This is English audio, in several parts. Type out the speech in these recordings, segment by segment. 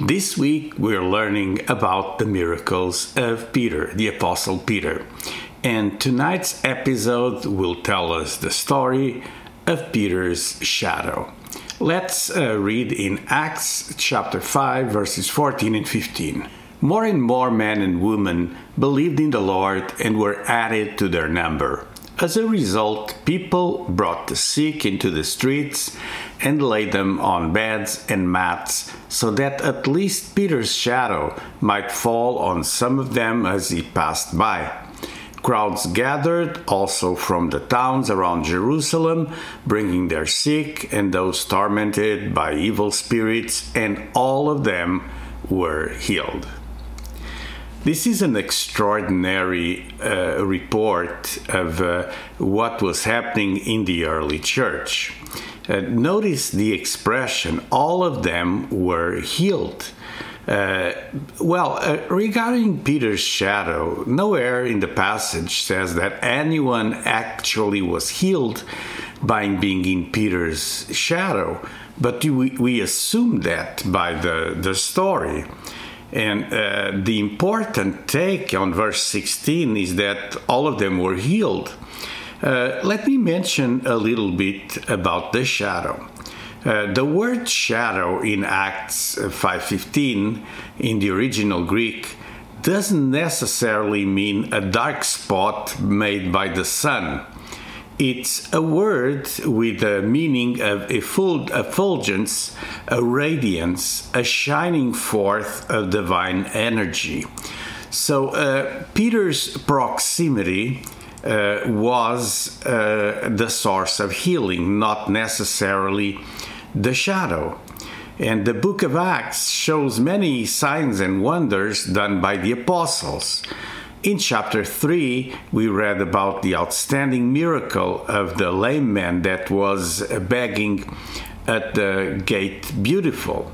This week we're learning about the miracles of Peter, the Apostle Peter. And tonight's episode will tell us the story of Peter's shadow. Let's uh, read in Acts chapter 5, verses 14 and 15. More and more men and women believed in the Lord and were added to their number. As a result, people brought the sick into the streets and laid them on beds and mats so that at least Peter's shadow might fall on some of them as he passed by. Crowds gathered also from the towns around Jerusalem, bringing their sick and those tormented by evil spirits, and all of them were healed. This is an extraordinary uh, report of uh, what was happening in the early church. Uh, notice the expression, all of them were healed. Uh, well, uh, regarding Peter's shadow, nowhere in the passage says that anyone actually was healed by being in Peter's shadow, but we, we assume that by the, the story. And uh, the important take on verse 16 is that all of them were healed. Uh, let me mention a little bit about the shadow. Uh, the word shadow in Acts 5:15 in the original Greek doesn't necessarily mean a dark spot made by the sun. It's a word with a meaning of effulgence, a radiance, a shining forth of divine energy. So uh, Peter's proximity uh, was uh, the source of healing, not necessarily the shadow. And the book of Acts shows many signs and wonders done by the apostles. In chapter 3, we read about the outstanding miracle of the lame man that was begging at the gate beautiful.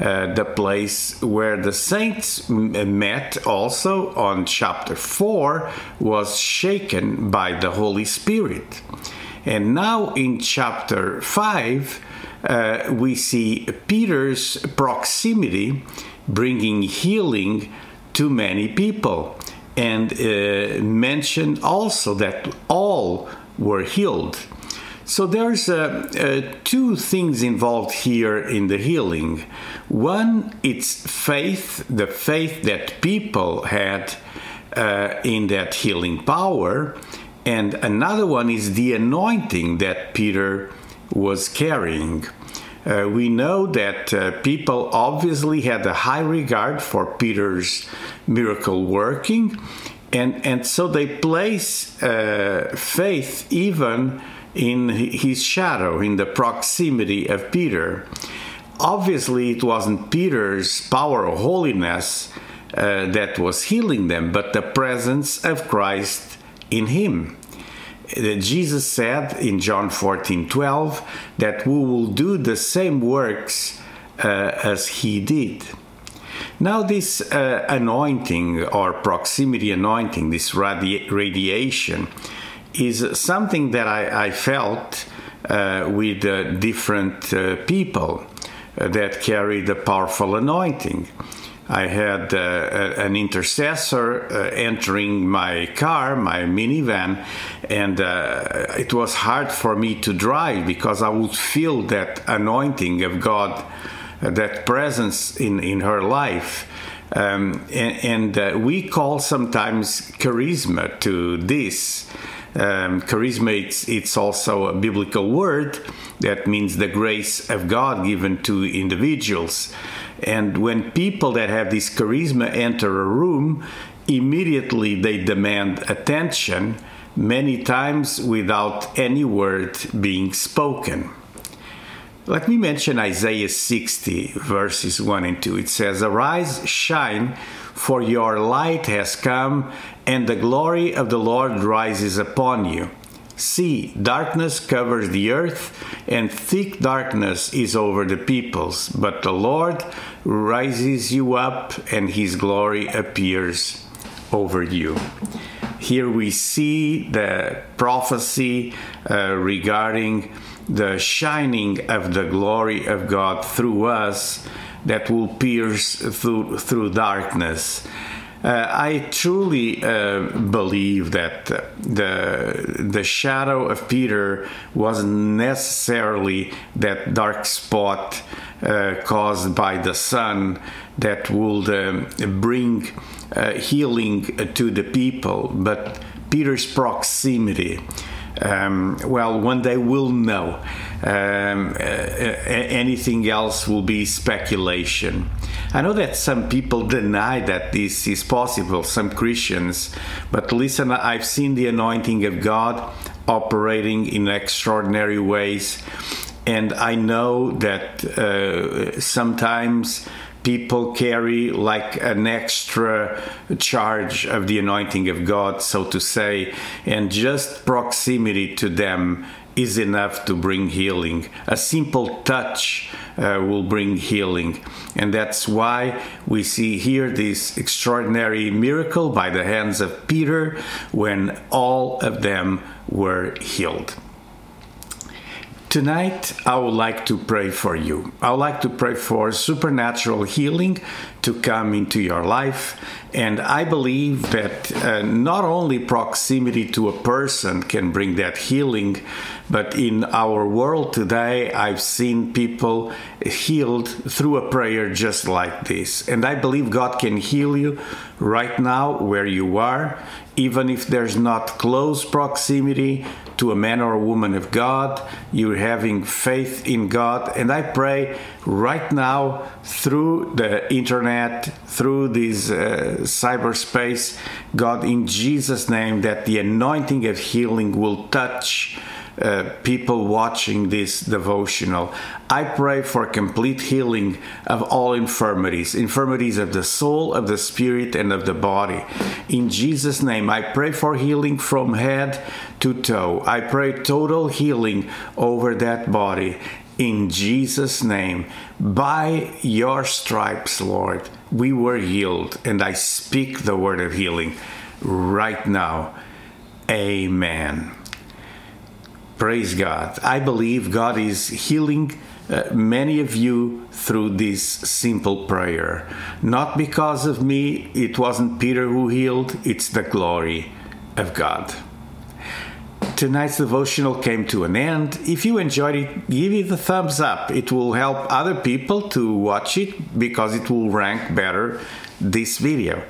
Uh, the place where the saints met also on chapter 4 was shaken by the Holy Spirit. And now in chapter 5, uh, we see Peter's proximity bringing healing to many people and uh, mentioned also that all were healed. So there's uh, uh, two things involved here in the healing. One, it's faith, the faith that people had uh, in that healing power, and another one is the anointing that Peter was carrying. Uh, we know that uh, people obviously had a high regard for Peter's miracle working, and, and so they place uh, faith even in his shadow, in the proximity of Peter. Obviously, it wasn't Peter's power or holiness uh, that was healing them, but the presence of Christ in him. Jesus said in John 14 12 that we will do the same works uh, as he did. Now, this uh, anointing or proximity anointing, this radi- radiation, is something that I, I felt uh, with uh, different uh, people uh, that carry the powerful anointing. I had uh, an intercessor uh, entering my car, my minivan, and uh, it was hard for me to drive because I would feel that anointing of God, uh, that presence in, in her life. Um, and, and uh, we call sometimes charisma to this. Um, charisma, it's, it's also a biblical word that means the grace of God given to individuals. And when people that have this charisma enter a room, immediately they demand attention, many times without any word being spoken. Let me mention Isaiah 60, verses 1 and 2. It says, Arise, shine, for your light has come, and the glory of the Lord rises upon you. See, darkness covers the earth, and thick darkness is over the peoples, but the Lord rises you up, and his glory appears over you. Here we see the prophecy uh, regarding the shining of the glory of God through us that will pierce through, through darkness. Uh, I truly uh, believe that the the shadow of Peter wasn't necessarily that dark spot uh, caused by the sun that would um, bring uh, healing to the people, but Peter's proximity um, well, one day we'll know. Um, uh, anything else will be speculation. I know that some people deny that this is possible, some Christians, but listen, I've seen the anointing of God operating in extraordinary ways, and I know that uh, sometimes people carry like an extra charge of the anointing of God, so to say, and just proximity to them is enough to bring healing. A simple touch uh, will bring healing. And that's why we see here this extraordinary miracle by the hands of Peter when all of them were healed. Tonight, I would like to pray for you. I would like to pray for supernatural healing to come into your life. And I believe that uh, not only proximity to a person can bring that healing, but in our world today, I've seen people healed through a prayer just like this. And I believe God can heal you right now where you are, even if there's not close proximity to a man or a woman of God, you're having faith in God. And I pray right now through the internet, through this uh, cyberspace, God, in Jesus' name, that the anointing of healing will touch uh, people watching this devotional. I pray for complete healing of all infirmities, infirmities of the soul, of the spirit, and of the body. In Jesus' name, I pray for healing from head to toe. I pray total healing over that body. In Jesus' name, by your stripes, Lord, we were healed, and I speak the word of healing right now. Amen. Praise God. I believe God is healing uh, many of you through this simple prayer. Not because of me, it wasn't Peter who healed, it's the glory of God. Tonight's devotional came to an end. If you enjoyed it, give it a thumbs up. It will help other people to watch it because it will rank better this video.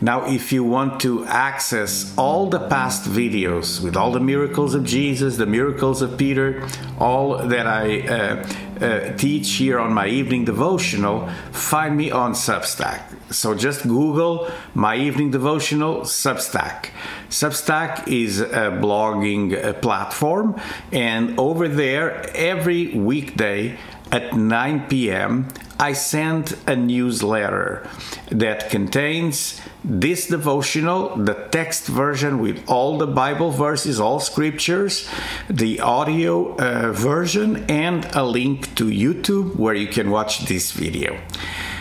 Now, if you want to access all the past videos with all the miracles of Jesus, the miracles of Peter, all that I uh, uh, teach here on my evening devotional, find me on Substack. So just Google my evening devotional Substack. Substack is a blogging uh, platform, and over there, every weekday at 9 p.m., I send a newsletter that contains this devotional, the text version with all the Bible verses, all scriptures, the audio uh, version, and a link to YouTube where you can watch this video.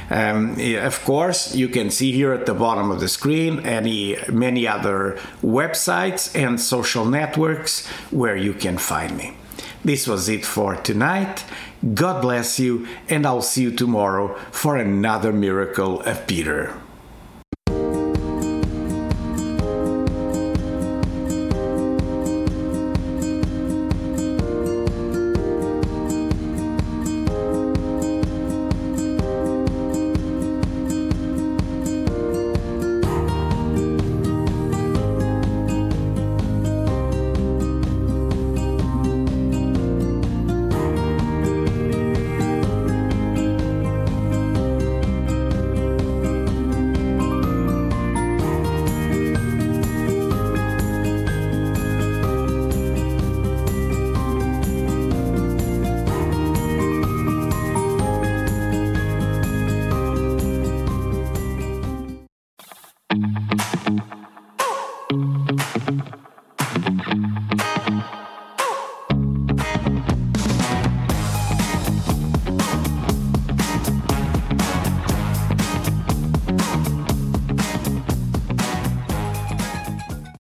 Um, of course, you can see here at the bottom of the screen any many other websites and social networks where you can find me. This was it for tonight. God bless you, and I'll see you tomorrow for another miracle of Peter.